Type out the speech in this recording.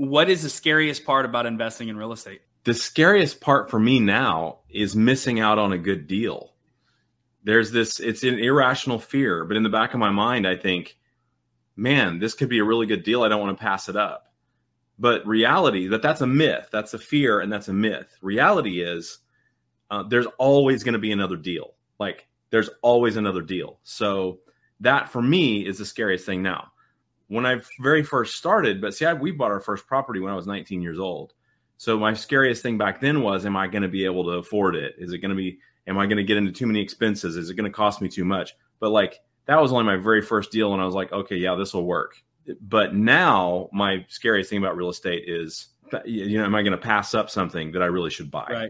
what is the scariest part about investing in real estate? The scariest part for me now is missing out on a good deal. There's this, it's an irrational fear, but in the back of my mind, I think, man, this could be a really good deal. I don't want to pass it up. But reality, that that's a myth. That's a fear and that's a myth. Reality is uh, there's always going to be another deal. Like there's always another deal. So that for me is the scariest thing now. When I very first started, but see, I, we bought our first property when I was 19 years old. So my scariest thing back then was, am I going to be able to afford it? Is it going to be, am I going to get into too many expenses? Is it going to cost me too much? But like that was only my very first deal, and I was like, okay, yeah, this will work. But now my scariest thing about real estate is, you know, am I going to pass up something that I really should buy? Right.